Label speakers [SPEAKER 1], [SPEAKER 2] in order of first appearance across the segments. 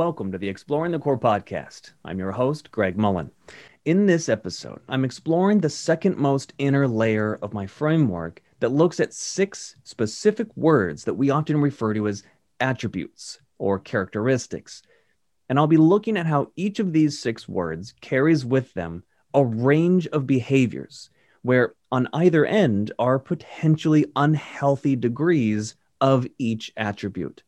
[SPEAKER 1] Welcome to the Exploring the Core podcast. I'm your host, Greg Mullen. In this episode, I'm exploring the second most inner layer of my framework that looks at six specific words that we often refer to as attributes or characteristics. And I'll be looking at how each of these six words carries with them a range of behaviors where on either end are potentially unhealthy degrees of each attribute.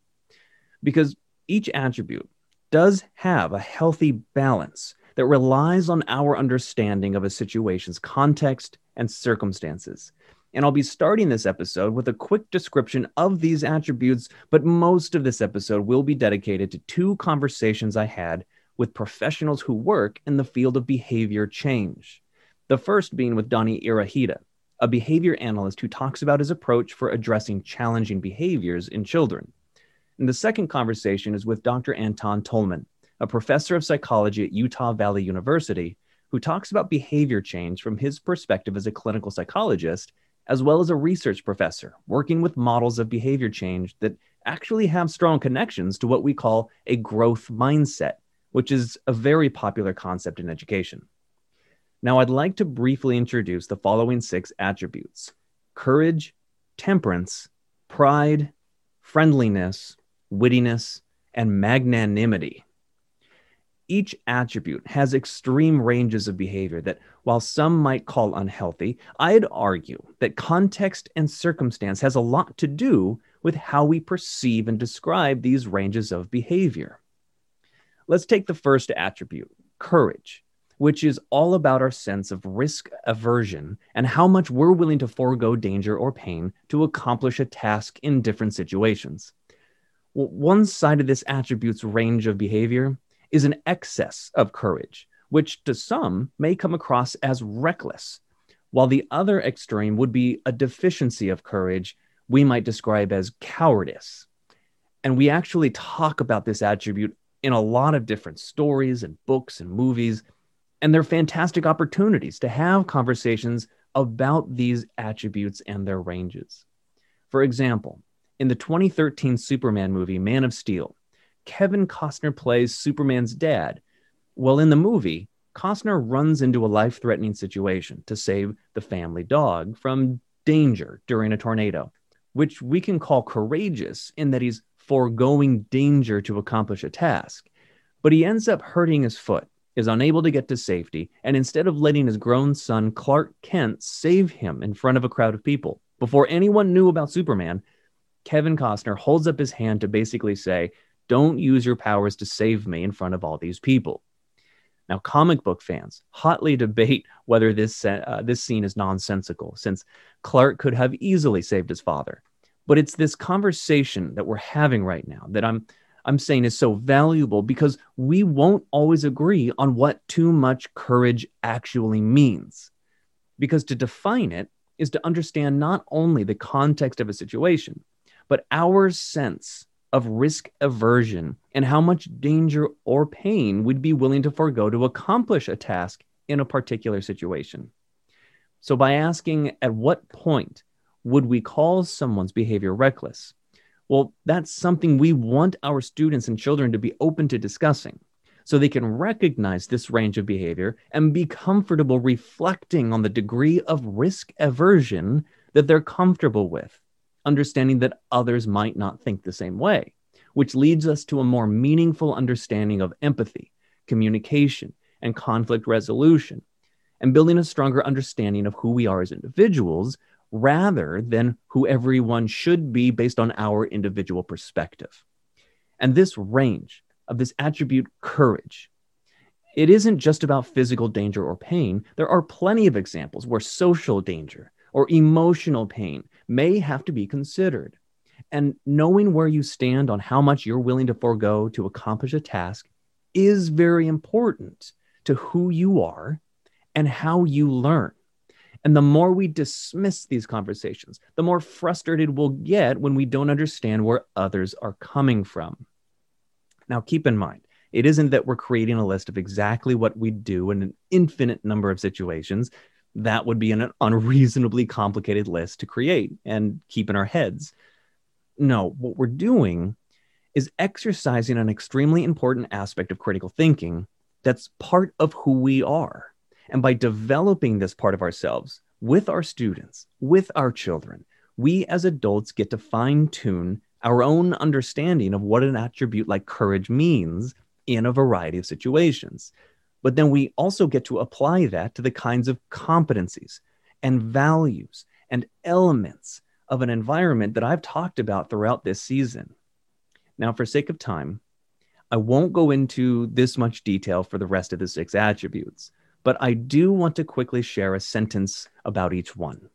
[SPEAKER 1] Because each attribute does have a healthy balance that relies on our understanding of a situation's context and circumstances. And I'll be starting this episode with a quick description of these attributes, but most of this episode will be dedicated to two conversations I had with professionals who work in the field of behavior change. The first being with Donnie Irahita, a behavior analyst who talks about his approach for addressing challenging behaviors in children. And the second conversation is with Dr. Anton Tolman, a professor of psychology at Utah Valley University, who talks about behavior change from his perspective as a clinical psychologist, as well as a research professor working with models of behavior change that actually have strong connections to what we call a growth mindset, which is a very popular concept in education. Now, I'd like to briefly introduce the following six attributes courage, temperance, pride, friendliness, wittiness, and magnanimity. Each attribute has extreme ranges of behavior that, while some might call unhealthy, I'd argue that context and circumstance has a lot to do with how we perceive and describe these ranges of behavior. Let's take the first attribute, courage, which is all about our sense of risk aversion and how much we're willing to forego danger or pain to accomplish a task in different situations. Well, one side of this attribute's range of behavior is an excess of courage, which to some may come across as reckless, while the other extreme would be a deficiency of courage we might describe as cowardice. And we actually talk about this attribute in a lot of different stories and books and movies. And they're fantastic opportunities to have conversations about these attributes and their ranges. For example, in the 2013 Superman movie, Man of Steel, Kevin Costner plays Superman's dad. Well, in the movie, Costner runs into a life threatening situation to save the family dog from danger during a tornado, which we can call courageous in that he's foregoing danger to accomplish a task. But he ends up hurting his foot, is unable to get to safety, and instead of letting his grown son, Clark Kent, save him in front of a crowd of people, before anyone knew about Superman, Kevin Costner holds up his hand to basically say, Don't use your powers to save me in front of all these people. Now, comic book fans hotly debate whether this, uh, this scene is nonsensical, since Clark could have easily saved his father. But it's this conversation that we're having right now that I'm, I'm saying is so valuable because we won't always agree on what too much courage actually means. Because to define it is to understand not only the context of a situation, but our sense of risk aversion and how much danger or pain we'd be willing to forego to accomplish a task in a particular situation. So, by asking at what point would we call someone's behavior reckless? Well, that's something we want our students and children to be open to discussing so they can recognize this range of behavior and be comfortable reflecting on the degree of risk aversion that they're comfortable with understanding that others might not think the same way, which leads us to a more meaningful understanding of empathy, communication, and conflict resolution, and building a stronger understanding of who we are as individuals rather than who everyone should be based on our individual perspective. And this range of this attribute, courage, it isn't just about physical danger or pain. There are plenty of examples where social danger or emotional pain may have to be considered. And knowing where you stand on how much you're willing to forego to accomplish a task is very important to who you are and how you learn. And the more we dismiss these conversations, the more frustrated we'll get when we don't understand where others are coming from. Now, keep in mind, it isn't that we're creating a list of exactly what we do in an infinite number of situations that would be an unreasonably complicated list to create and keep in our heads. No, what we're doing is exercising an extremely important aspect of critical thinking that's part of who we are. And by developing this part of ourselves with our students, with our children, we as adults get to fine tune our own understanding of what an attribute like courage means in a variety of situations. But then we also get to apply that to the kinds of competencies and values and elements of an environment that I've talked about throughout this season. Now, for sake of time, I won't go into this much detail for the rest of the six attributes, but I do want to quickly share a sentence about each one.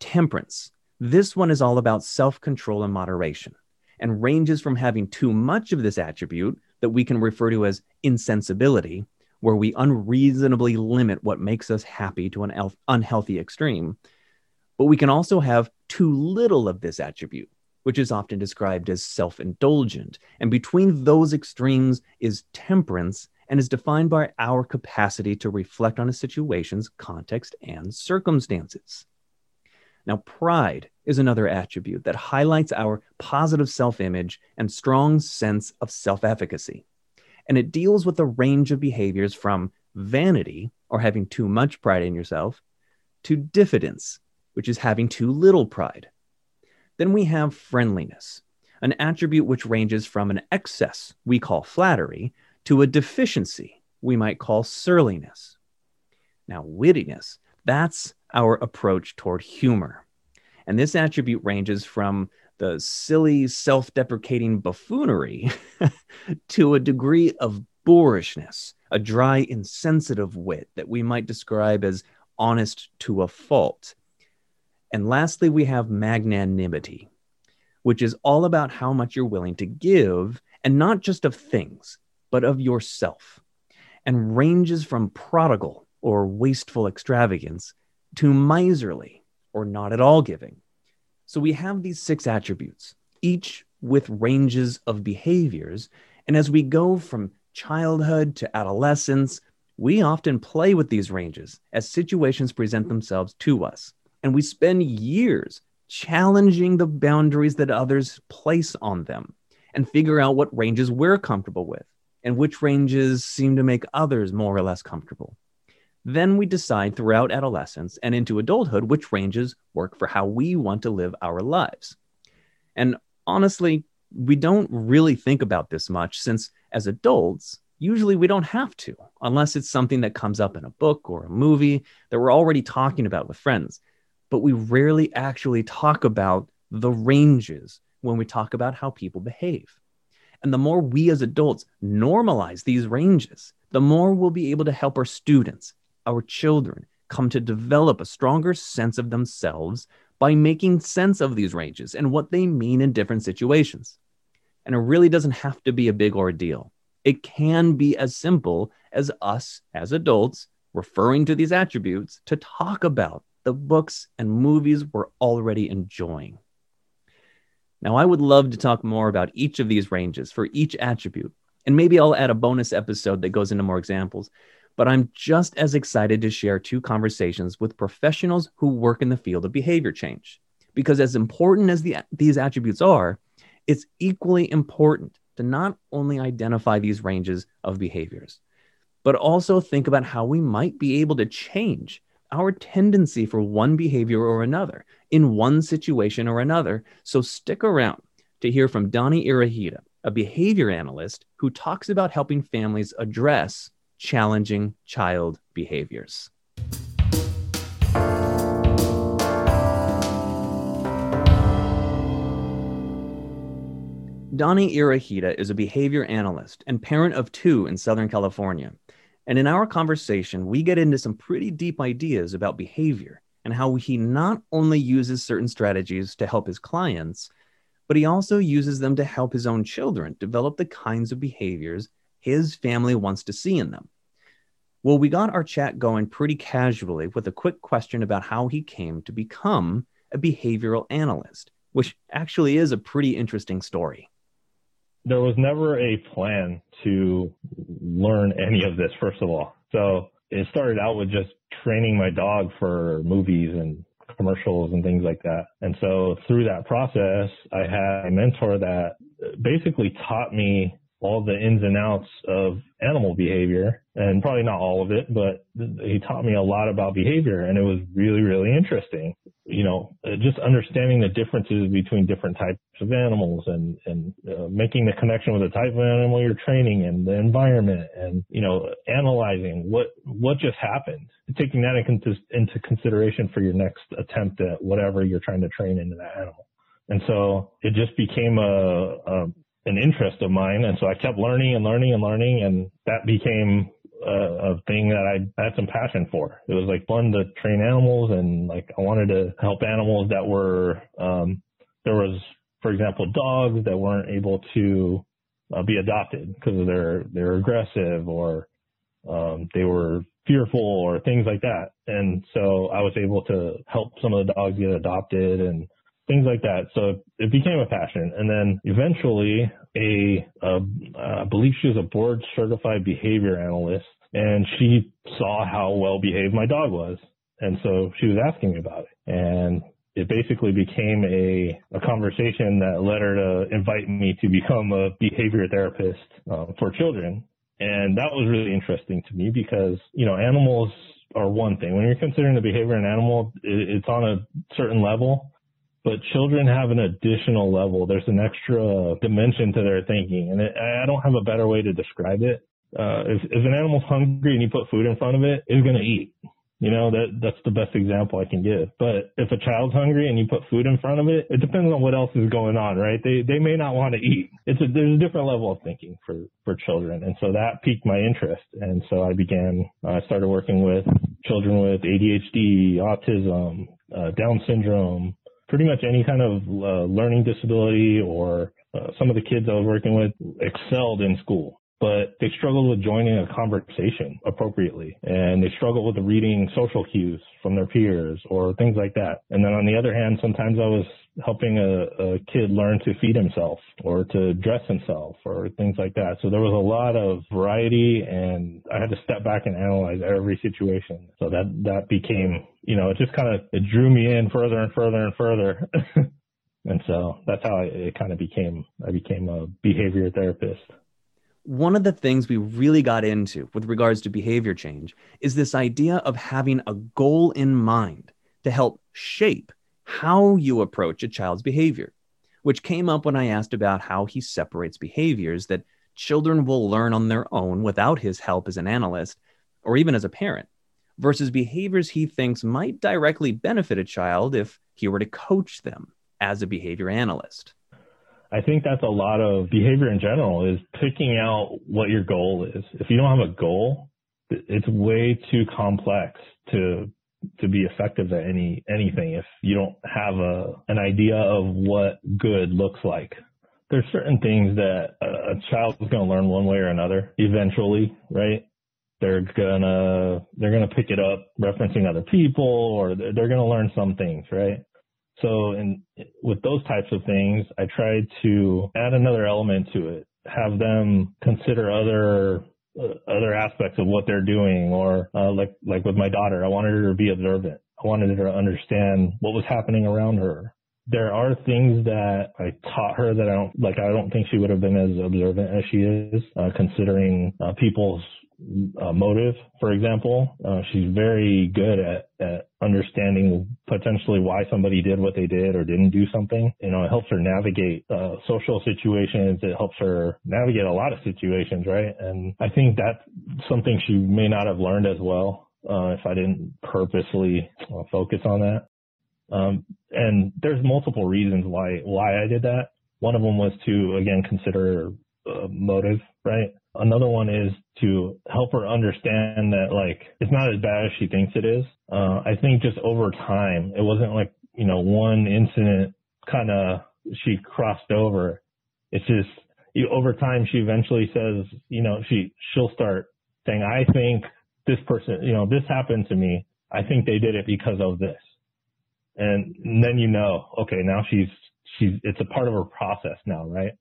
[SPEAKER 1] Temperance. This one is all about self control and moderation and ranges from having too much of this attribute that we can refer to as insensibility, where we unreasonably limit what makes us happy to an unhealthy extreme. But we can also have too little of this attribute, which is often described as self indulgent. And between those extremes is temperance and is defined by our capacity to reflect on a situation's context and circumstances. Now, pride is another attribute that highlights our positive self image and strong sense of self efficacy. And it deals with a range of behaviors from vanity, or having too much pride in yourself, to diffidence, which is having too little pride. Then we have friendliness, an attribute which ranges from an excess we call flattery to a deficiency we might call surliness. Now, wittiness, that's our approach toward humor. And this attribute ranges from the silly, self deprecating buffoonery to a degree of boorishness, a dry, insensitive wit that we might describe as honest to a fault. And lastly, we have magnanimity, which is all about how much you're willing to give, and not just of things, but of yourself, and ranges from prodigal or wasteful extravagance to miserly or not at all giving. So we have these six attributes, each with ranges of behaviors. And as we go from childhood to adolescence, we often play with these ranges as situations present themselves to us. And we spend years challenging the boundaries that others place on them and figure out what ranges we're comfortable with and which ranges seem to make others more or less comfortable. Then we decide throughout adolescence and into adulthood which ranges work for how we want to live our lives. And honestly, we don't really think about this much since as adults, usually we don't have to, unless it's something that comes up in a book or a movie that we're already talking about with friends. But we rarely actually talk about the ranges when we talk about how people behave. And the more we as adults normalize these ranges, the more we'll be able to help our students our children come to develop a stronger sense of themselves by making sense of these ranges and what they mean in different situations. And it really doesn't have to be a big ordeal. It can be as simple as us as adults referring to these attributes to talk about the books and movies we're already enjoying. Now, I would love to talk more about each of these ranges for each attribute, and maybe I'll add a bonus episode that goes into more examples but I'm just as excited to share two conversations with professionals who work in the field of behavior change. Because as important as the, these attributes are, it's equally important to not only identify these ranges of behaviors, but also think about how we might be able to change our tendency for one behavior or another in one situation or another. So stick around to hear from Donnie Irohita, a behavior analyst who talks about helping families address challenging child behaviors. Donnie Irohita is a behavior analyst and parent of two in Southern California. And in our conversation, we get into some pretty deep ideas about behavior and how he not only uses certain strategies to help his clients, but he also uses them to help his own children develop the kinds of behaviors his family wants to see in them. Well, we got our chat going pretty casually with a quick question about how he came to become a behavioral analyst, which actually is a pretty interesting story.
[SPEAKER 2] There was never a plan to learn any of this, first of all. So it started out with just training my dog for movies and commercials and things like that. And so through that process, I had a mentor that basically taught me all the ins and outs of animal behavior and probably not all of it, but he taught me a lot about behavior and it was really, really interesting. You know, uh, just understanding the differences between different types of animals and, and uh, making the connection with the type of animal you're training and the environment and, you know, analyzing what, what just happened, taking that into, into consideration for your next attempt at whatever you're trying to train into that animal. And so it just became a, a an interest of mine. And so I kept learning and learning and learning. And that became a, a thing that I had some passion for. It was like fun to train animals and like I wanted to help animals that were, um, there was, for example, dogs that weren't able to uh, be adopted because they're, they're aggressive or, um, they were fearful or things like that. And so I was able to help some of the dogs get adopted and things like that. So it became a passion. And then eventually a, I believe she was a board certified behavior analyst and she saw how well behaved my dog was. And so she was asking me about it. And it basically became a, a conversation that led her to invite me to become a behavior therapist uh, for children. And that was really interesting to me because, you know, animals are one thing. When you're considering the behavior of an animal, it's on a certain level but children have an additional level. There's an extra dimension to their thinking, and it, I don't have a better way to describe it. Uh, if, if an animal's hungry and you put food in front of it, it's gonna eat. You know, that, that's the best example I can give. But if a child's hungry and you put food in front of it, it depends on what else is going on, right? They, they may not want to eat. It's a, there's a different level of thinking for, for children. And so that piqued my interest. And so I began, I uh, started working with children with ADHD, autism, uh, Down syndrome, pretty much any kind of uh, learning disability or uh, some of the kids I was working with excelled in school, but they struggled with joining a conversation appropriately and they struggled with reading social cues from their peers or things like that. And then on the other hand, sometimes I was helping a, a kid learn to feed himself or to dress himself or things like that. So there was a lot of variety and I had to step back and analyze every situation. So that, that became, you know, it just kind of, it drew me in further and further and further. and so that's how I, it kind of became, I became a behavior therapist.
[SPEAKER 1] One of the things we really got into with regards to behavior change is this idea of having a goal in mind to help shape how you approach a child's behavior, which came up when I asked about how he separates behaviors that children will learn on their own without his help as an analyst or even as a parent versus behaviors he thinks might directly benefit a child if he were to coach them as a behavior analyst.
[SPEAKER 2] I think that's a lot of behavior in general is picking out what your goal is. If you don't have a goal, it's way too complex to to be effective at any anything if you don't have a an idea of what good looks like. There's certain things that a, a child is going to learn one way or another eventually, right? They're gonna they're gonna pick it up referencing other people, or they're, they're gonna learn some things, right? So, in with those types of things, I try to add another element to it, have them consider other other aspects of what they're doing or uh, like like with my daughter i wanted her to be observant i wanted her to understand what was happening around her there are things that I taught her that I don't like. I don't think she would have been as observant as she is, uh, considering uh, people's uh, motive, for example. Uh, she's very good at, at understanding potentially why somebody did what they did or didn't do something. You know, it helps her navigate uh, social situations. It helps her navigate a lot of situations, right? And I think that's something she may not have learned as well uh, if I didn't purposely uh, focus on that. Um, and there's multiple reasons why why I did that. One of them was to again consider uh, motive, right? Another one is to help her understand that like it's not as bad as she thinks it is. Uh, I think just over time, it wasn't like you know one incident kind of she crossed over. It's just you, over time she eventually says you know she she'll start saying I think this person you know this happened to me. I think they did it because of this, and then you know okay now she's she's it's a part of her process now right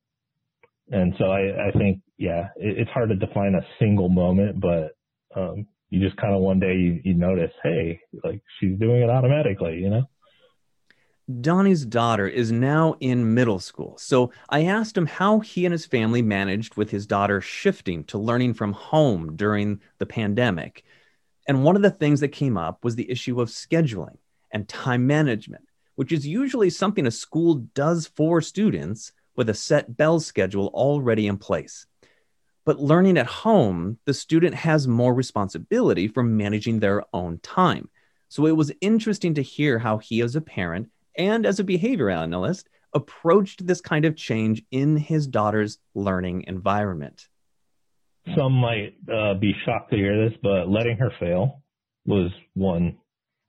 [SPEAKER 2] and so I, I think, yeah, it, it's hard to define a single moment, but um, you just kind of one day you, you notice, hey, like she's doing it automatically, you know?
[SPEAKER 1] Donnie's daughter is now in middle school, so I asked him how he and his family managed with his daughter shifting to learning from home during the pandemic. And one of the things that came up was the issue of scheduling and time management, which is usually something a school does for students with a set bell schedule already in place. But learning at home, the student has more responsibility for managing their own time. So it was interesting to hear how he, as a parent and as a behavior analyst, approached this kind of change in his daughter's learning environment.
[SPEAKER 2] Some might uh, be shocked to hear this, but letting her fail was one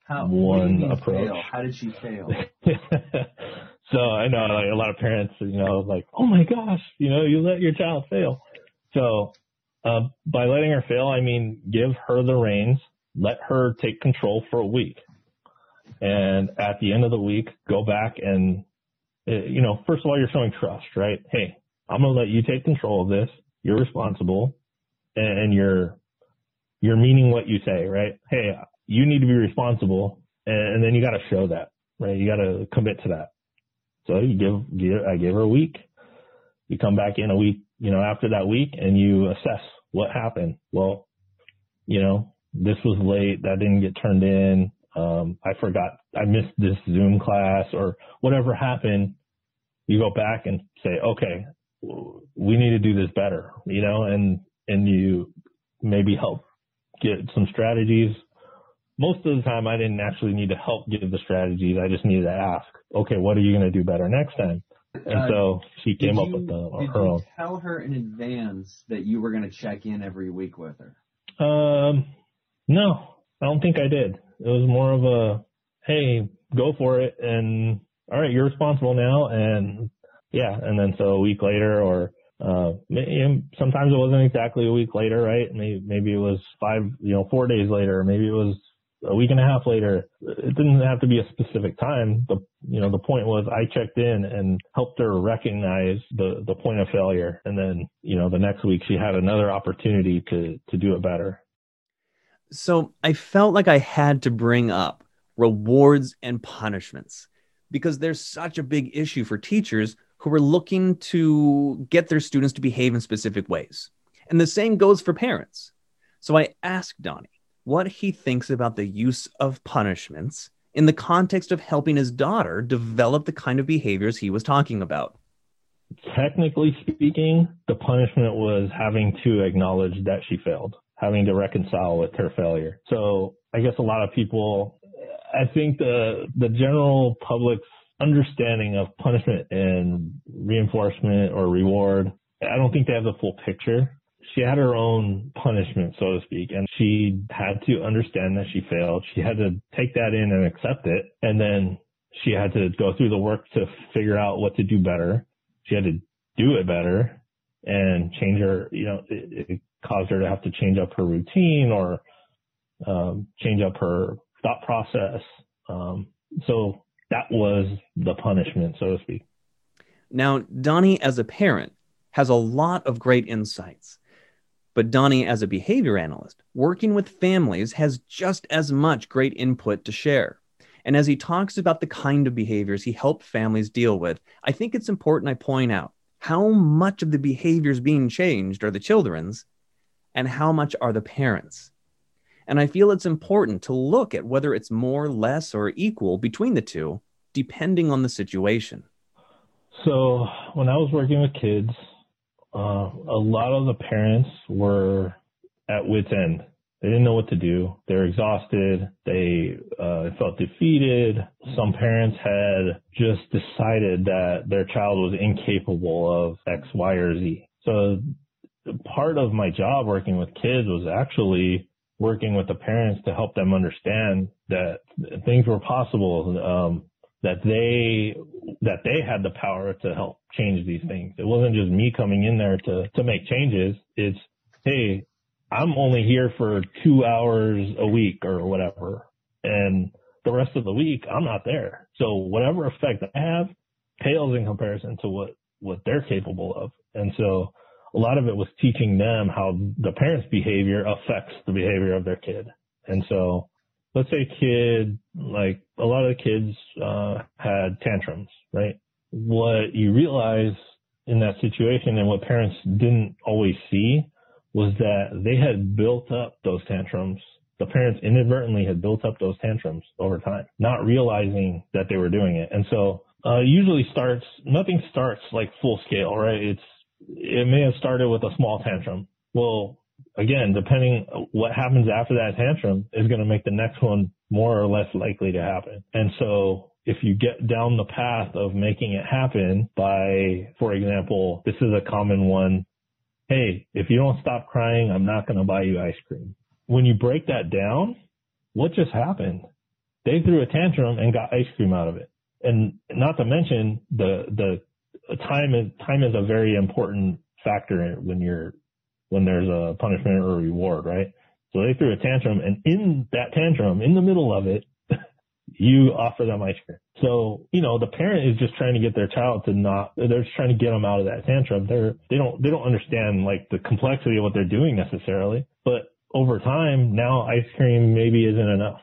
[SPEAKER 3] How,
[SPEAKER 2] one approach.
[SPEAKER 3] Fail? How did she fail?
[SPEAKER 2] so I know like a lot of parents, you know, like, oh my gosh, you know, you let your child fail. So uh, by letting her fail, I mean give her the reins, let her take control for a week, and at the end of the week, go back and, uh, you know, first of all, you're showing trust, right? Hey, I'm gonna let you take control of this. You're responsible, and you're you're meaning what you say, right? Hey, you need to be responsible, and then you got to show that, right? You got to commit to that. So you give, give, I gave her a week. You come back in a week, you know, after that week and you assess what happened. Well, you know, this was late. That didn't get turned in. Um, I forgot, I missed this Zoom class or whatever happened. You go back and say, okay, we need to do this better, you know, and, and you maybe help get some strategies most of the time I didn't actually need to help give the strategies. I just needed to ask, okay, what are you going to do better next time? And uh, so she came up with the,
[SPEAKER 3] did
[SPEAKER 2] her
[SPEAKER 3] you
[SPEAKER 2] own.
[SPEAKER 3] tell her in advance that you were going to check in every week with her?
[SPEAKER 2] Um, no, I don't think I did. It was more of a, hey, go for it. And all right, you're responsible now. And yeah. And then so a week later or, uh, sometimes it wasn't exactly a week later, right? Maybe, maybe it was five, you know, four days later. Maybe it was a week and a half later. It didn't have to be a specific time. The you know the point was I checked in and helped her recognize the the point of failure, and then you know the next week she had another opportunity to to do it better.
[SPEAKER 1] So I felt like I had to bring up rewards and punishments because there's such a big issue for teachers who are looking to get their students to behave in specific ways. And the same goes for parents. So I asked Donnie what he thinks about the use of punishments in the context of helping his daughter develop the kind of behaviors he was talking about.
[SPEAKER 2] Technically speaking, the punishment was having to acknowledge that she failed, having to reconcile with her failure. So I guess a lot of people, I think the, the general public's understanding of punishment and reinforcement or reward, I don't think they have the full picture she had her own punishment, so to speak, and she had to understand that she failed. She had to take that in and accept it. And then she had to go through the work to figure out what to do better. She had to do it better and change her, you know, it, it caused her to have to change up her routine or um, change up her thought process. Um, so that was the punishment, so to speak.
[SPEAKER 1] Now, Donnie, as a parent, has a lot of great insights. But Donnie, as a behavior analyst, working with families, has just as much great input to share. And as he talks about the kind of behaviors he helped families deal with, I think it's important I point out how much of the behaviors being changed are the children's and how much are the parents. And I feel it's important to look at whether it's more, less, or equal between the two, depending on the situation.
[SPEAKER 2] So, when I was working with kids, uh, a lot of the parents were at wit's end. They didn't know what to do. They were exhausted. They uh, felt defeated. Some parents had just decided that their child was incapable of X, Y, or Z. So part of my job working with kids was actually working with the parents to help them understand that things were possible. Um, that they that they had the power to help change these things. It wasn't just me coming in there to to make changes. It's hey, I'm only here for two hours a week or whatever, and the rest of the week I'm not there. So whatever effect I have pales in comparison to what what they're capable of. And so a lot of it was teaching them how the parents' behavior affects the behavior of their kid. And so let's say a kid, like a lot of the kids, uh, had tantrums, right? What you realize in that situation and what parents didn't always see was that they had built up those tantrums. The parents inadvertently had built up those tantrums over time, not realizing that they were doing it. And so, uh, usually starts, nothing starts like full scale, right? It's, it may have started with a small tantrum. Well, again, depending what happens after that tantrum is going to make the next one more or less likely to happen. And so if you get down the path of making it happen by, for example, this is a common one. Hey, if you don't stop crying, I'm not going to buy you ice cream. When you break that down, what just happened? They threw a tantrum and got ice cream out of it. And not to mention the, the time is, time is a very important factor when you're when there's a punishment or a reward, right? So they threw a tantrum and in that tantrum, in the middle of it, you offer them ice cream. So, you know, the parent is just trying to get their child to not, they're just trying to get them out of that tantrum. They're, they don't, they don't understand like the complexity of what they're doing necessarily, but over time, now ice cream maybe isn't enough,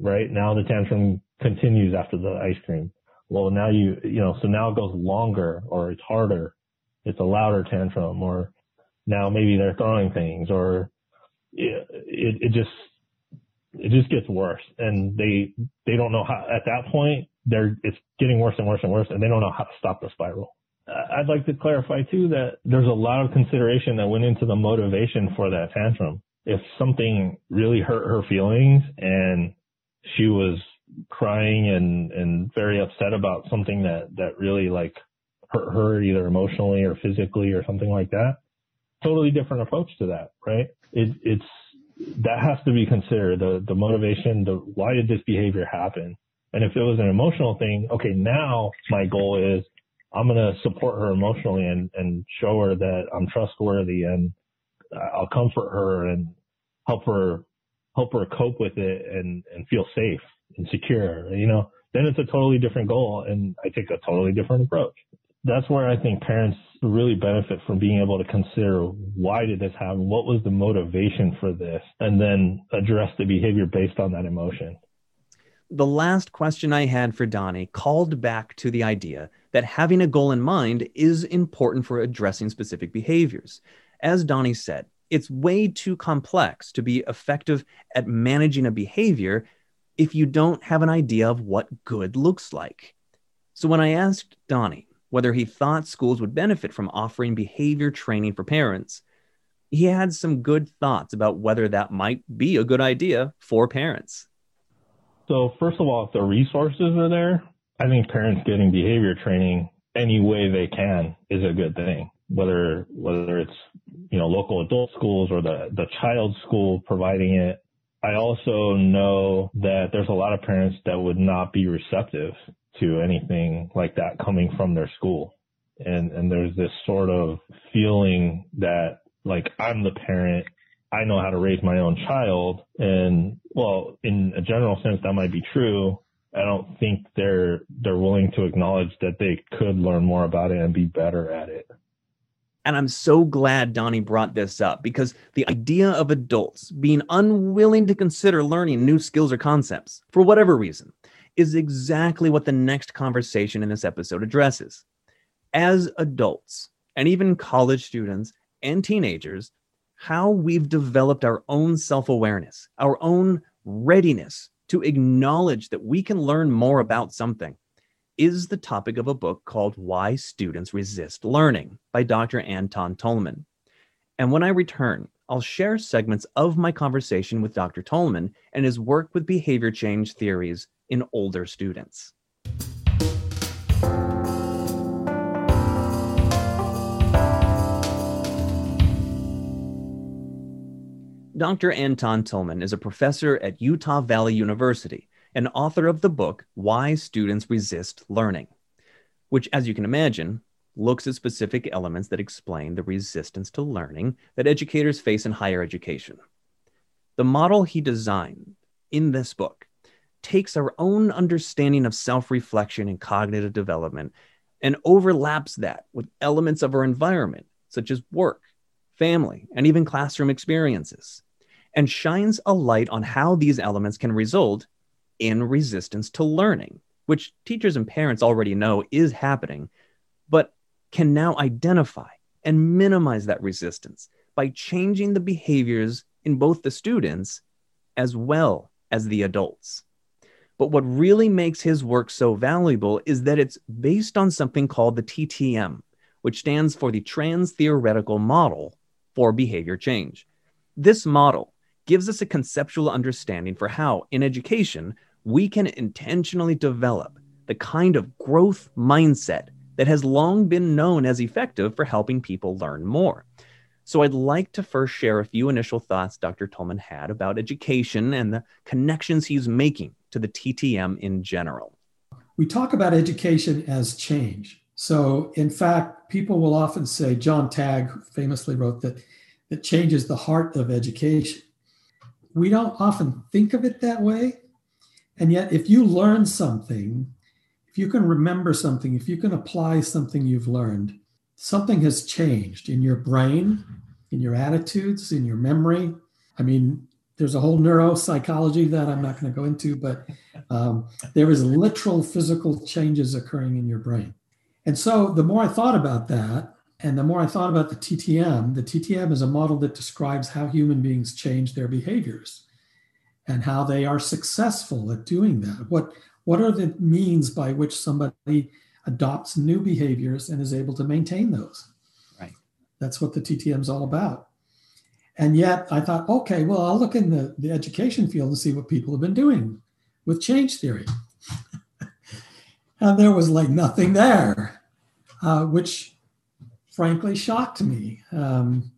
[SPEAKER 2] right? Now the tantrum continues after the ice cream. Well, now you, you know, so now it goes longer or it's harder. It's a louder tantrum or now maybe they're throwing things or it, it, just it just gets worse. And they they don't know how at that point they're it's getting worse and worse and worse and they don't know how to stop the spiral. I'd like to clarify too that there's a lot of consideration that went into the motivation for that tantrum. If something really hurt her feelings and she was crying and and very upset about something that that really like hurt her either emotionally or physically or something like that totally different approach to that, right? It, it's that has to be considered the the motivation, the why did this behavior happen? And if it was an emotional thing, okay, now my goal is I'm gonna support her emotionally and and show her that I'm trustworthy and I'll comfort her and help her help her cope with it and and feel safe and secure. You know, then it's a totally different goal and I take a totally different approach that's where I think parents really benefit from being able to consider why did this happen? What was the motivation for this? And then address the behavior based on that emotion.
[SPEAKER 1] The last question I had for Donnie called back to the idea that having a goal in mind is important for addressing specific behaviors. As Donnie said, it's way too complex to be effective at managing a behavior if you don't have an idea of what good looks like. So when I asked Donnie whether he thought schools would benefit from offering behavior training for parents. He had some good thoughts about whether that might be a good idea for parents.
[SPEAKER 2] So, first of all, if the resources are there, I think parents getting behavior training any way they can is a good thing. Whether whether it's you know local adult schools or the the child school providing it, I also know that there's a lot of parents that would not be receptive to anything like that coming from their school. And, and there's this sort of feeling that like I'm the parent, I know how to raise my own child. And well, in a general sense, that might be true. I don't think they're, they're willing to acknowledge that they could learn more about it and be better at it.
[SPEAKER 1] And I'm so glad Donnie brought this up because the idea of adults being unwilling to consider learning new skills or concepts for whatever reason is exactly what the next conversation in this episode addresses. As adults, and even college students and teenagers, how we've developed our own self awareness, our own readiness to acknowledge that we can learn more about something is the topic of a book called Why Students Resist Learning by Dr. Anton Tolman. And when I return, I'll share segments of my conversation with Dr. Tolman and his work with behavior change theories in older students. Dr. Anton Tolman is a professor at Utah Valley University and author of the book Why Students Resist Learning, which, as you can imagine, looks at specific elements that explain the resistance to learning that educators face in higher education. The model he designed in this book takes our own understanding of self reflection and cognitive development and overlaps that with elements of our environment, such as work, family, and even classroom experiences. and shines a light on how these elements can result in resistance to learning, which teachers and parents already know is happening, but can now identify and minimize that resistance by changing the behaviors in both the students as well as the adults. But what really makes his work so valuable is that it's based on something called the TTM, which stands for the Trans Theoretical Model for Behavior Change. This model gives us a conceptual understanding for how, in education, we can intentionally develop the kind of growth mindset that has long been known as effective for helping people learn more. So I'd like to first share a few initial thoughts Dr. Tolman had about education and the connections he's making to the TTM in general.
[SPEAKER 4] We talk about education as change. So, in fact, people will often say, John Tagg famously wrote that, that change is the heart of education. We don't often think of it that way. And yet, if you learn something, if you can remember something, if you can apply something you've learned, something has changed in your brain, in your attitudes, in your memory. I mean, there's a whole neuropsychology that I'm not going to go into, but um, there is literal physical changes occurring in your brain. And so the more I thought about that, and the more I thought about the TTM, the TTM is a model that describes how human beings change their behaviors and how they are successful at doing that. What, what are the means by which somebody adopts new behaviors and is able to maintain those?
[SPEAKER 1] Right.
[SPEAKER 4] That's what the TTM is all about. And yet I thought, okay, well, I'll look in the, the education field and see what people have been doing with change theory. and there was like nothing there, uh, which frankly shocked me. Um,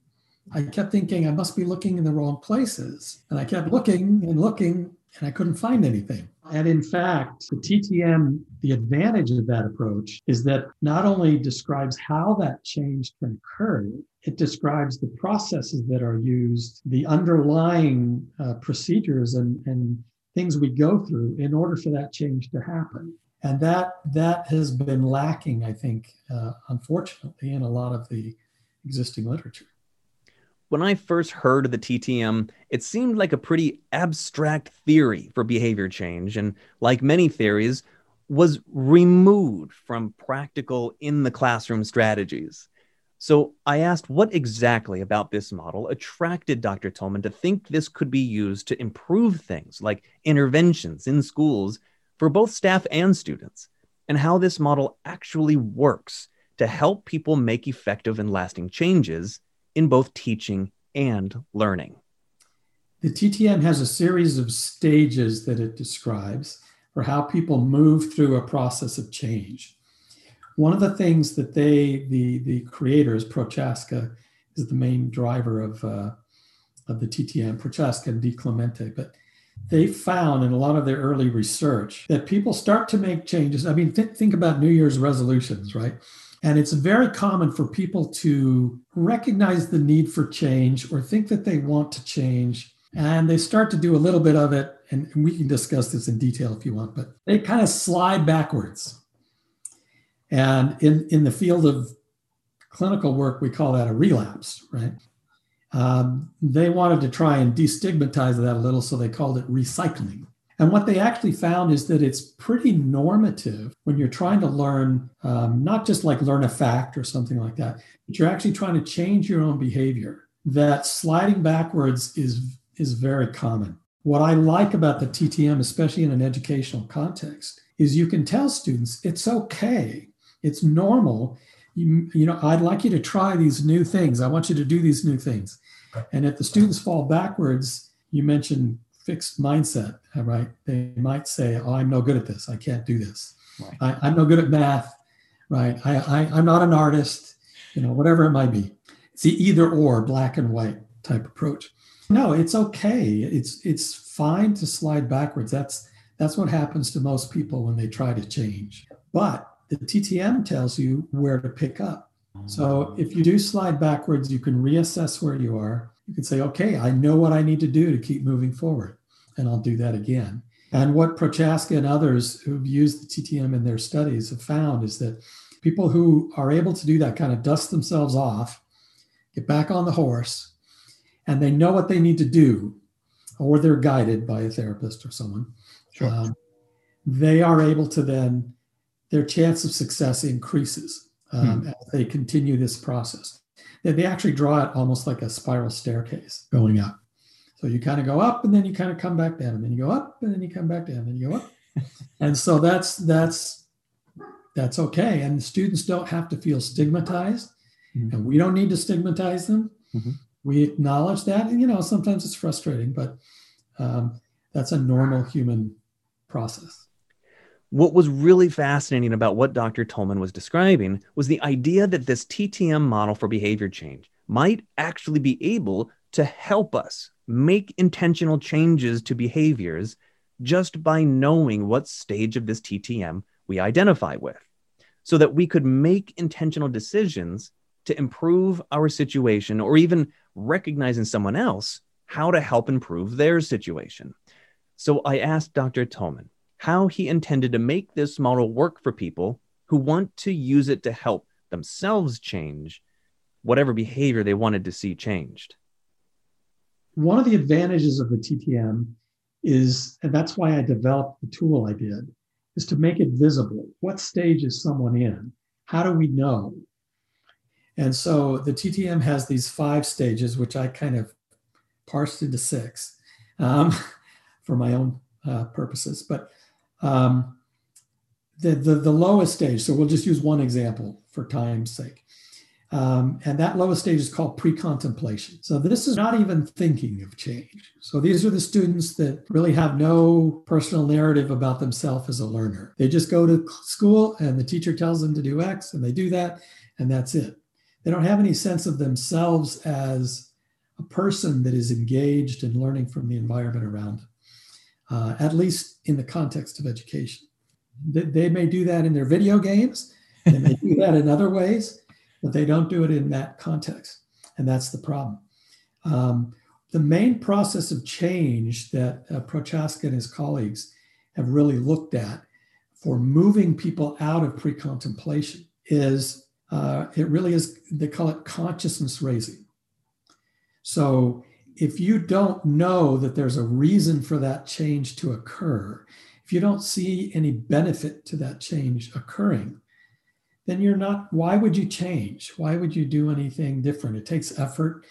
[SPEAKER 4] I kept thinking I must be looking in the wrong places. And I kept looking and looking, and I couldn't find anything. And in fact, the TTM, the advantage of that approach is that not only describes how that change can occur, it describes the processes that are used, the underlying uh, procedures and, and things we go through in order for that change to happen. And that that has been lacking, I think, uh, unfortunately, in a lot of the existing literature.
[SPEAKER 1] When I first heard of the TTM, it seemed like a pretty abstract theory for behavior change, and like many theories, was removed from practical in the classroom strategies. So I asked what exactly about this model attracted Dr. Tolman to think this could be used to improve things like interventions in schools for both staff and students, and how this model actually works to help people make effective and lasting changes in both teaching and learning.
[SPEAKER 4] The TTM has a series of stages that it describes for how people move through a process of change. One of the things that they, the, the creators, Prochaska, is the main driver of, uh, of the TTM, Prochaska and DiClemente, but they found in a lot of their early research that people start to make changes. I mean, th- think about New Year's resolutions, right? And it's very common for people to recognize the need for change or think that they want to change. And they start to do a little bit of it. And we can discuss this in detail if you want, but they kind of slide backwards. And in, in the field of clinical work, we call that a relapse, right? Um, they wanted to try and destigmatize that a little, so they called it recycling. And what they actually found is that it's pretty normative when you're trying to learn, um, not just like learn a fact or something like that, but you're actually trying to change your own behavior. That sliding backwards is, is very common. What I like about the TTM, especially in an educational context, is you can tell students it's okay, it's normal you, you know, I'd like you to try these new things. I want you to do these new things. And if the students fall backwards, you mentioned fixed mindset, right? They might say, oh, I'm no good at this. I can't do this. Right. I, am no good at math, right? I, I, I'm not an artist, you know, whatever it might be. It's the either or black and white type approach. No, it's okay. It's it's fine to slide backwards. That's that's what happens to most people when they try to change. But the TTM tells you where to pick up. So if you do slide backwards, you can reassess where you are. You can say, okay, I know what I need to do to keep moving forward, and I'll do that again. And what Prochaska and others who've used the TTM in their studies have found is that people who are able to do that kind of dust themselves off, get back on the horse, and they know what they need to do or they're guided by a therapist or someone,
[SPEAKER 1] Sure.
[SPEAKER 4] um, they are able to then, their chance of success increases um, as they continue this process. They, they actually draw it almost like a spiral staircase going up. So you kind of go up and then you kind of come back down and then you go up and then you come back down and then you go up. and so that's that's that's okay. And students don't have to feel stigmatized
[SPEAKER 1] Mhm.
[SPEAKER 4] and we don't need to stigmatize them.
[SPEAKER 1] Mhm.
[SPEAKER 4] We acknowledge that. And you know, sometimes it's frustrating, but um, that's a normal human process.
[SPEAKER 1] What was really fascinating about what Dr. Tolman was describing was the idea that this TTM model for behavior change might actually be able to help us make intentional changes to behaviors just by knowing what stage of this TTM we identify with, so that we could make intentional decisions to improve our situation or even recognize in someone else how to help improve their situation. So I asked Dr. Tolman how he intended to make this model work for people who want to use it to help themselves change whatever behavior they wanted to see changed.
[SPEAKER 4] One of the advantages of the TTM is, and that's why I developed the tool I did, is to make it visible. What stage is someone in? How do we know? And so the TTM has these five stages, which I kind of parsed into six um, for my own uh, purposes. But um, the, the, the lowest stage, so we'll just use one example for time's sake. Um, and that lowest stage is called pre-contemplation. So this is not even thinking of change. So these are the students that really have no personal narrative about themselves as a learner. They just go to school and the teacher tells them to do X and they do that and that's it. They don't have any sense of themselves as a person that is engaged in learning from the environment around them, uh, at least in the context of education. They, they may do that in their video games, they may do that in other ways, but they don't do it in that context. And that's the problem. Um, the main process of change that uh, Prochaska and his colleagues have really looked at for moving people out of pre contemplation is uh, it really is, they call it consciousness raising. So if you don't know that there's a reason for that change to occur, if you don't see any benefit to that change occurring, then you're not, why would you change? Why would you do anything different? It takes effort,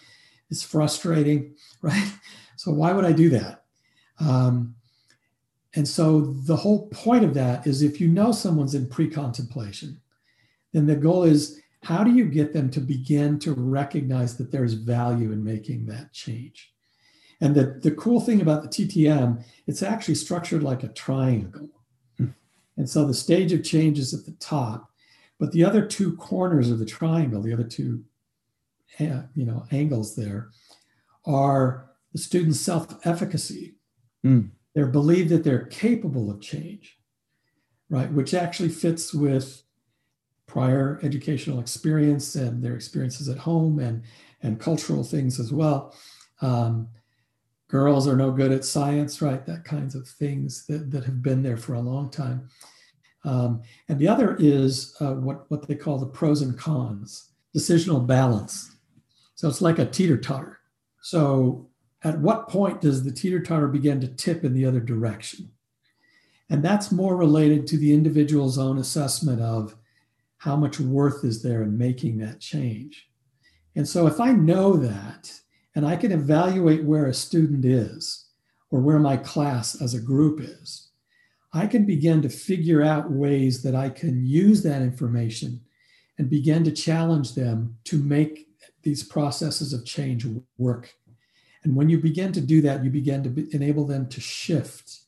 [SPEAKER 4] it's frustrating, right? So why would I do that? Um, and so the whole point of that is if you know someone's in pre contemplation, then the goal is how do you get them to begin to recognize that there's value in making that change? And the, the cool thing about the TTM, it's actually structured like a triangle. And so the stage of change is at the top, but the other two corners of the triangle, the other two you know, angles there, are the student's self-efficacy.
[SPEAKER 1] Mm.
[SPEAKER 4] They're believed that they're capable of change, right? Which actually fits with prior educational experience and their experiences at home and, and cultural things as well. Um, girls are no good at science, right? That kinds of things that, that have been there for a long time. Um, and the other is uh, what, what they call the pros and cons, decisional balance. So it's like a teeter totter. So at what point does the teeter totter begin to tip in the other direction? And that's more related to the individual's own assessment of how much worth is there in making that change. And so if I know that and I can evaluate where a student is or where my class as a group is, I can begin to figure out ways that I can use that information and begin to challenge them to make these processes of change work. And when you begin to do that, you begin to be, enable them to shift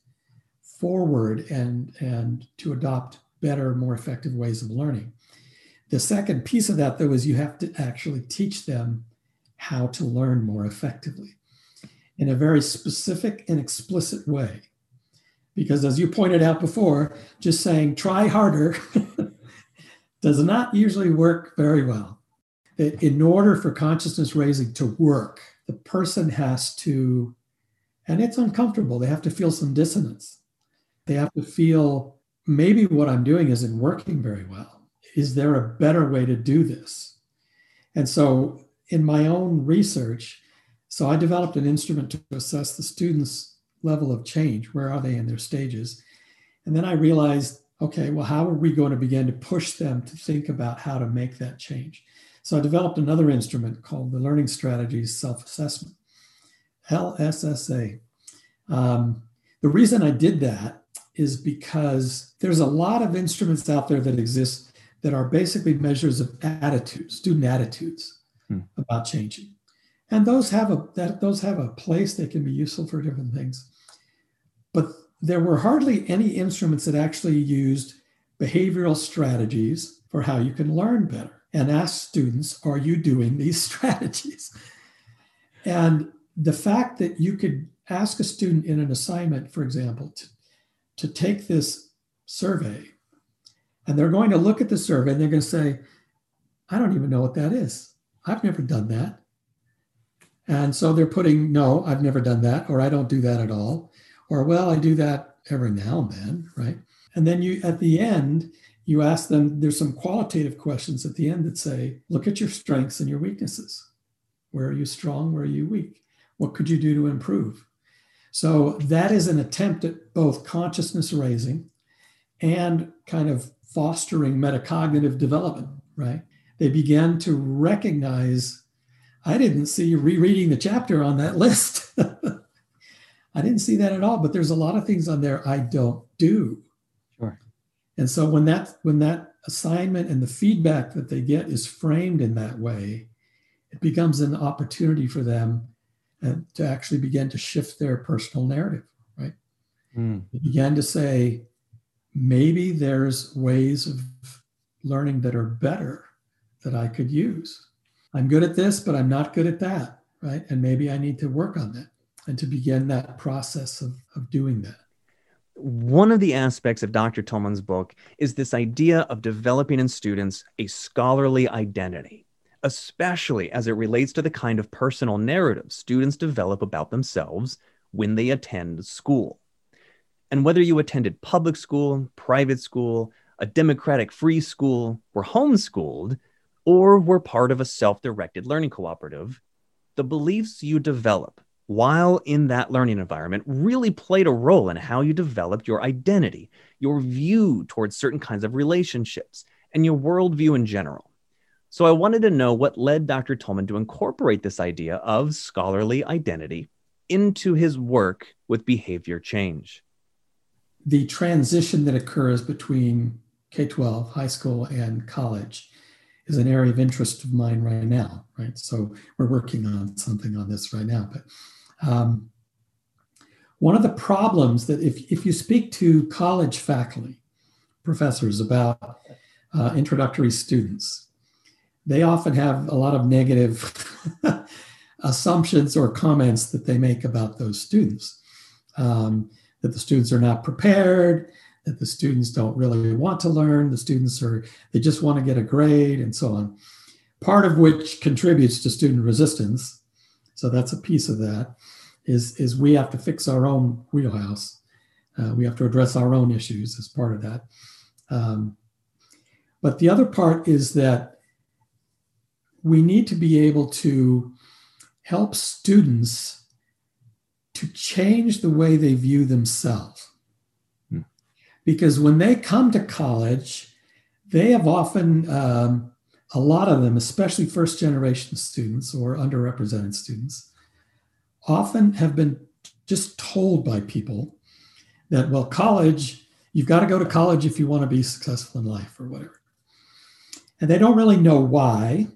[SPEAKER 4] forward and, and to adopt better, more effective ways of learning. The second piece of that, though, is you have to actually teach them how to learn more effectively in a very specific and explicit way. Because as you pointed out before, just saying try harder does not usually work very well. In order for consciousness raising to work, the person has to, and it's uncomfortable, they have to feel some dissonance. They have to feel maybe what I'm doing isn't working very well. Is there a better way to do this? And so, in my own research, So I developed an instrument to assess the students' level of change. Where are they in their stages? And then I realized, okay, well, how are we going to begin to push them to think about how to make that change? So I developed another instrument called the Learning Strategies Self Assessment, LSSA. Um, the reason I did that is because there's a lot of instruments out there that exist that are basically measures of attitudes, student attitudes hmm. about changing. And those have a that those have a place. They can be useful for different things. But there were hardly any instruments that actually used behavioral strategies for how you can learn better and ask students, are you doing these strategies? And the fact that you could ask a student in an assignment, for example, to, to take this survey, and they're going to look at the survey and they're going to say, I don't even know what that is. I've never done that. And so they're putting, no, I've never done that, or I don't do that at all, or well, I do that every now and then, right? And then you, at the end, you ask them, there's some qualitative questions at the end that say, look at your strengths and your weaknesses. Where are you strong? Where are you weak? What could you do to improve? So that is an attempt at both consciousness raising and kind of fostering metacognitive development, right? They began to recognize I didn't see rereading the chapter on that list. I didn't see that at all, but there's a lot of things on there I don't do.
[SPEAKER 1] Sure.
[SPEAKER 4] And so when that when that assignment and the feedback that they get is framed in that way, it becomes an opportunity for them uh, to actually begin to shift their personal narrative, right? Mm. They began to say, maybe there's ways of learning that are better that I could use. I'm good at this, but I'm not good at that, right? And maybe I need to work on that and to begin that process of, of doing that.
[SPEAKER 1] One of the aspects of Dr. Tolman's book is this idea of developing in students a scholarly identity, especially as it relates to the kind of personal narrative students develop about themselves when they attend school. And whether you attended public school, private school, a democratic free school, were homeschooled, or were part of a self directed learning cooperative, the beliefs you develop while in that learning environment really played a role in how you developed your identity, your view towards certain kinds of relationships, and your worldview in general. So I wanted to know what led Dr. Tolman to incorporate this idea of scholarly identity into his work with behavior change.
[SPEAKER 4] The transition that occurs between K 12, high school, and college is an area of interest of mine right now, right? So we're working on something on this right now. But um, one of the problems that if, if you speak to college faculty, professors about uh, introductory students, they often have a lot of negative assumptions or comments that they make about those students. Um, that the students are not prepared, that the students don't really want to learn, the students are, they just want to get a grade, and so on. Part of which contributes to student resistance. So that's a piece of that. Is, is we have to fix our own wheelhouse. Uh, we have to address our own issues as part of that. Um, but the other part is that we need to be able to help students to change the way they view themselves because when they come to college, they have often, um, a lot of them, especially first generation students or underrepresented students, often have been just told by people that, well, college, you've got to go to college if you want to be successful in life or whatever. And they don't really know why,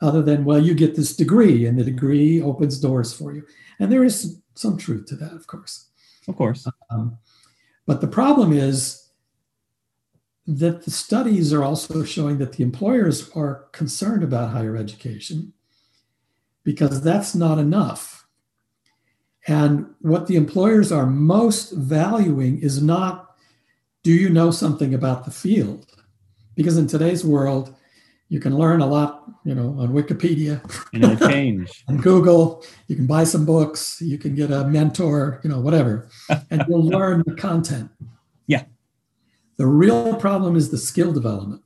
[SPEAKER 4] other than, well, you get this degree and the degree opens doors for you. And there is some truth to that, of course.
[SPEAKER 1] Of course. Um,
[SPEAKER 4] but the problem is that the studies are also showing that the employers are concerned about higher education because that's not enough. And what the employers are most valuing is not do you know something about the field? Because in today's world, you can learn a lot, you know, on Wikipedia.
[SPEAKER 1] And it'll change.
[SPEAKER 4] on Google, you can buy some books, you can get a mentor, you know, whatever, and you'll learn the content.
[SPEAKER 1] Yeah.
[SPEAKER 4] The real problem is the skill development.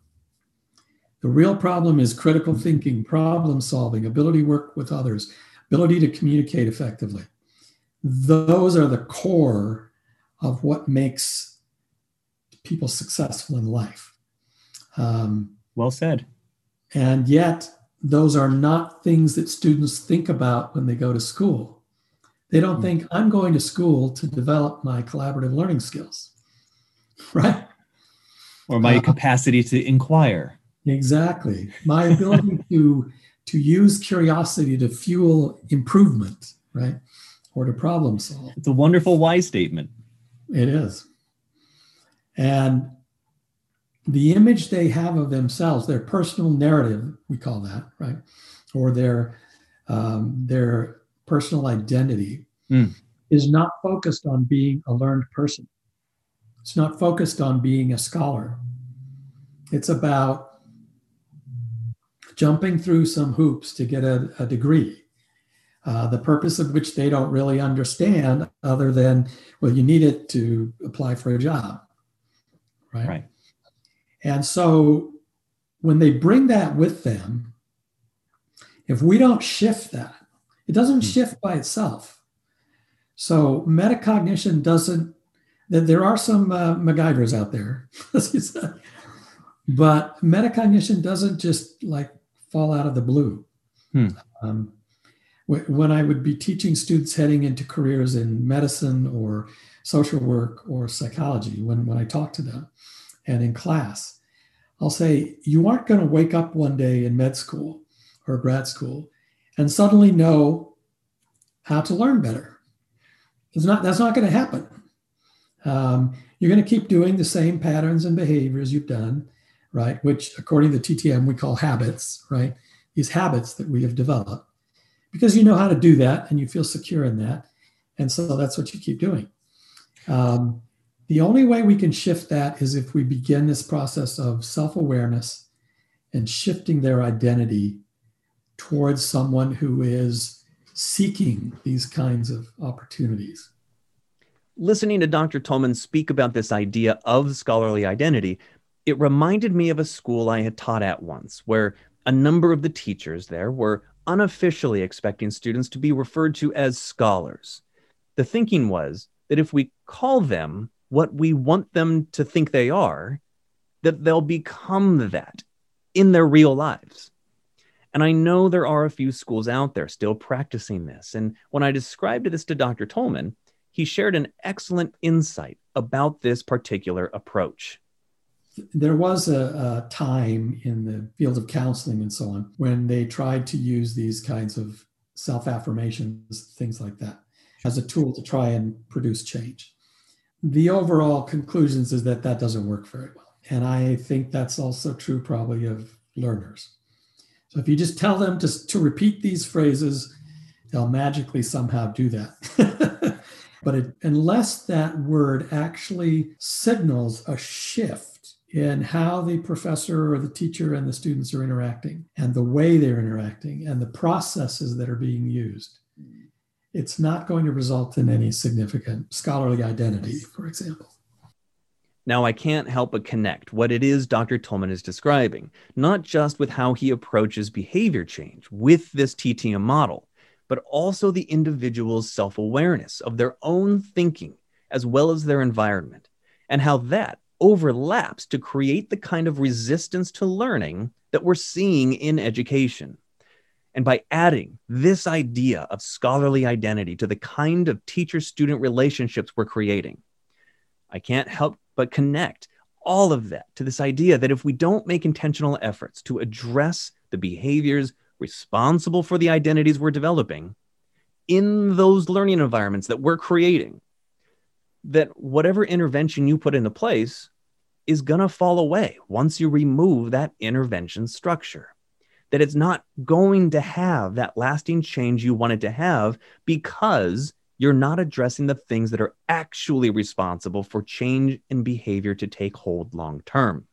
[SPEAKER 4] The real problem is critical thinking, problem solving, ability to work with others, ability to communicate effectively. Those are the core of what makes people successful in life.
[SPEAKER 1] Um, well said.
[SPEAKER 4] And yet, those are not things that students think about when they go to school. They don't mm. think, I'm going to school to develop my collaborative learning skills, right?
[SPEAKER 1] Or my uh, capacity to inquire.
[SPEAKER 4] Exactly. My ability to, to use curiosity to fuel improvement, right? Or to problem solve.
[SPEAKER 1] It's a wonderful why statement.
[SPEAKER 4] It is. And the image they have of themselves, their personal narrative, we call that, right? Or their um, their personal identity mm. is not focused on being a learned person. It's not focused on being a scholar. It's about jumping through some hoops to get a, a degree, uh, the purpose of which they don't really understand, other than, well, you need it to apply for a job. Right.
[SPEAKER 1] Right.
[SPEAKER 4] And so when they bring that with them, if we don't shift that, it doesn't mm-hmm. shift by itself. So metacognition doesn't, that there are some uh, MacGyvers out there, as you said, but metacognition doesn't just like fall out of the blue. Hmm. Um, when I would be teaching students heading into careers in medicine or social work or psychology, when, when I talk to them and in class, I'll say, you aren't going to wake up one day in med school or grad school and suddenly know how to learn better. It's not, that's not going to happen. Um, you're going to keep doing the same patterns and behaviors you've done, right? Which, according to TTM, we call habits, right? These habits that we have developed because you know how to do that and you feel secure in that. And so that's what you keep doing. Um, the only way we can shift that is if we begin this process of self awareness and shifting their identity towards someone who is seeking these kinds of opportunities.
[SPEAKER 1] Listening to Dr. Tolman speak about this idea of scholarly identity, it reminded me of a school I had taught at once, where a number of the teachers there were unofficially expecting students to be referred to as scholars. The thinking was that if we call them what we want them to think they are, that they'll become that in their real lives. And I know there are a few schools out there still practicing this. And when I described this to Dr. Tolman, he shared an excellent insight about this particular approach.
[SPEAKER 4] There was a, a, time in the field of counseling and so on when they tried to use these kinds of self affirmations, things like that, as a tool to try and produce change the overall conclusions is that that doesn't work very well. And I think that's also true probably of learners. So if you just tell them to, to repeat these phrases, they'll magically somehow do that. but it, unless that word actually signals a shift in how the professor or the teacher and the students are interacting and the way they're interacting and the processes that are being used, it's not going to result in any significant scholarly identity, for example.
[SPEAKER 1] Now, I can't help but connect what it is Dr. Tolman is describing, not just with how he approaches behavior change with this TTM model, but also the individual's self awareness of their own thinking as well as their environment, and how that overlaps to create the kind of resistance to learning that we're seeing in education. And by adding this idea of scholarly identity to the kind of teacher student relationships we're creating, I can't help but connect all of that to this idea that if we don't make intentional efforts to address the behaviors responsible for the identities we're developing in those learning environments that we're creating, that whatever intervention you put into place is going to fall away once you remove that intervention structure that it's not going to have that lasting change you wanted to have because you're not addressing the things that are actually responsible for change in behavior to take hold long term.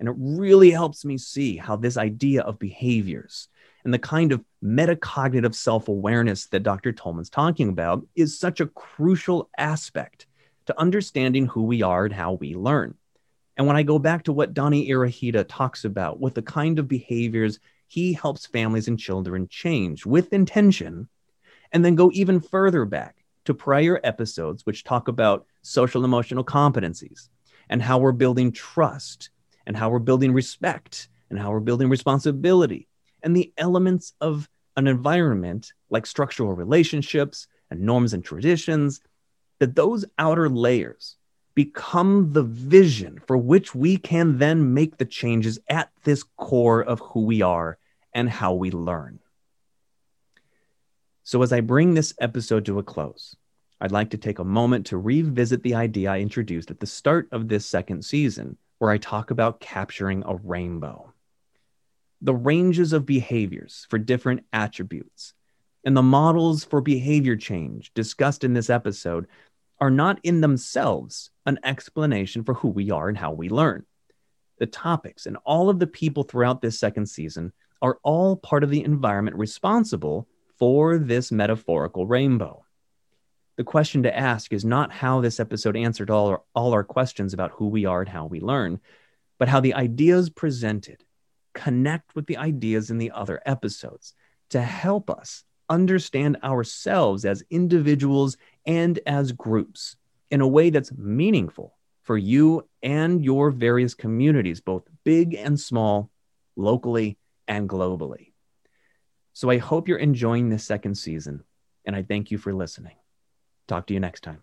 [SPEAKER 1] And it really helps me see how this idea of behaviors and the kind of metacognitive self awareness that Dr. Tolman's talking about is such a crucial aspect to understanding who we are and how we learn. And when I go back to what Donnie Irahita talks about, with the kind of behaviors he helps families and children change with intention, and then go even further back to prior episodes, which talk about social emotional competencies and how we're building trust and how we're building respect and how we're building responsibility and the elements of an environment like structural relationships and norms and traditions, that those outer layers become the vision for which we can then make the changes at this core of who we are and how we learn. So, as I bring this episode to a close, I'd like to take a moment to revisit the idea I introduced at the start of this second season, where I talk about capturing a rainbow. The ranges of behaviors for different attributes and the models for behavior change discussed in this episode are not in themselves an explanation for who we are and how we learn. The topics and all of the people throughout this second season are all part of the environment responsible for this metaphorical rainbow. The question to ask is not how this episode answered all our, all our questions about who we are and how we learn, but how the ideas presented connect with the ideas in the other episodes to help us understand ourselves as individuals and as groups in a way that's meaningful for you and your various communities, both big and small, locally and globally. So I hope you're enjoying this second season, and I thank you for listening. Talk to you next time.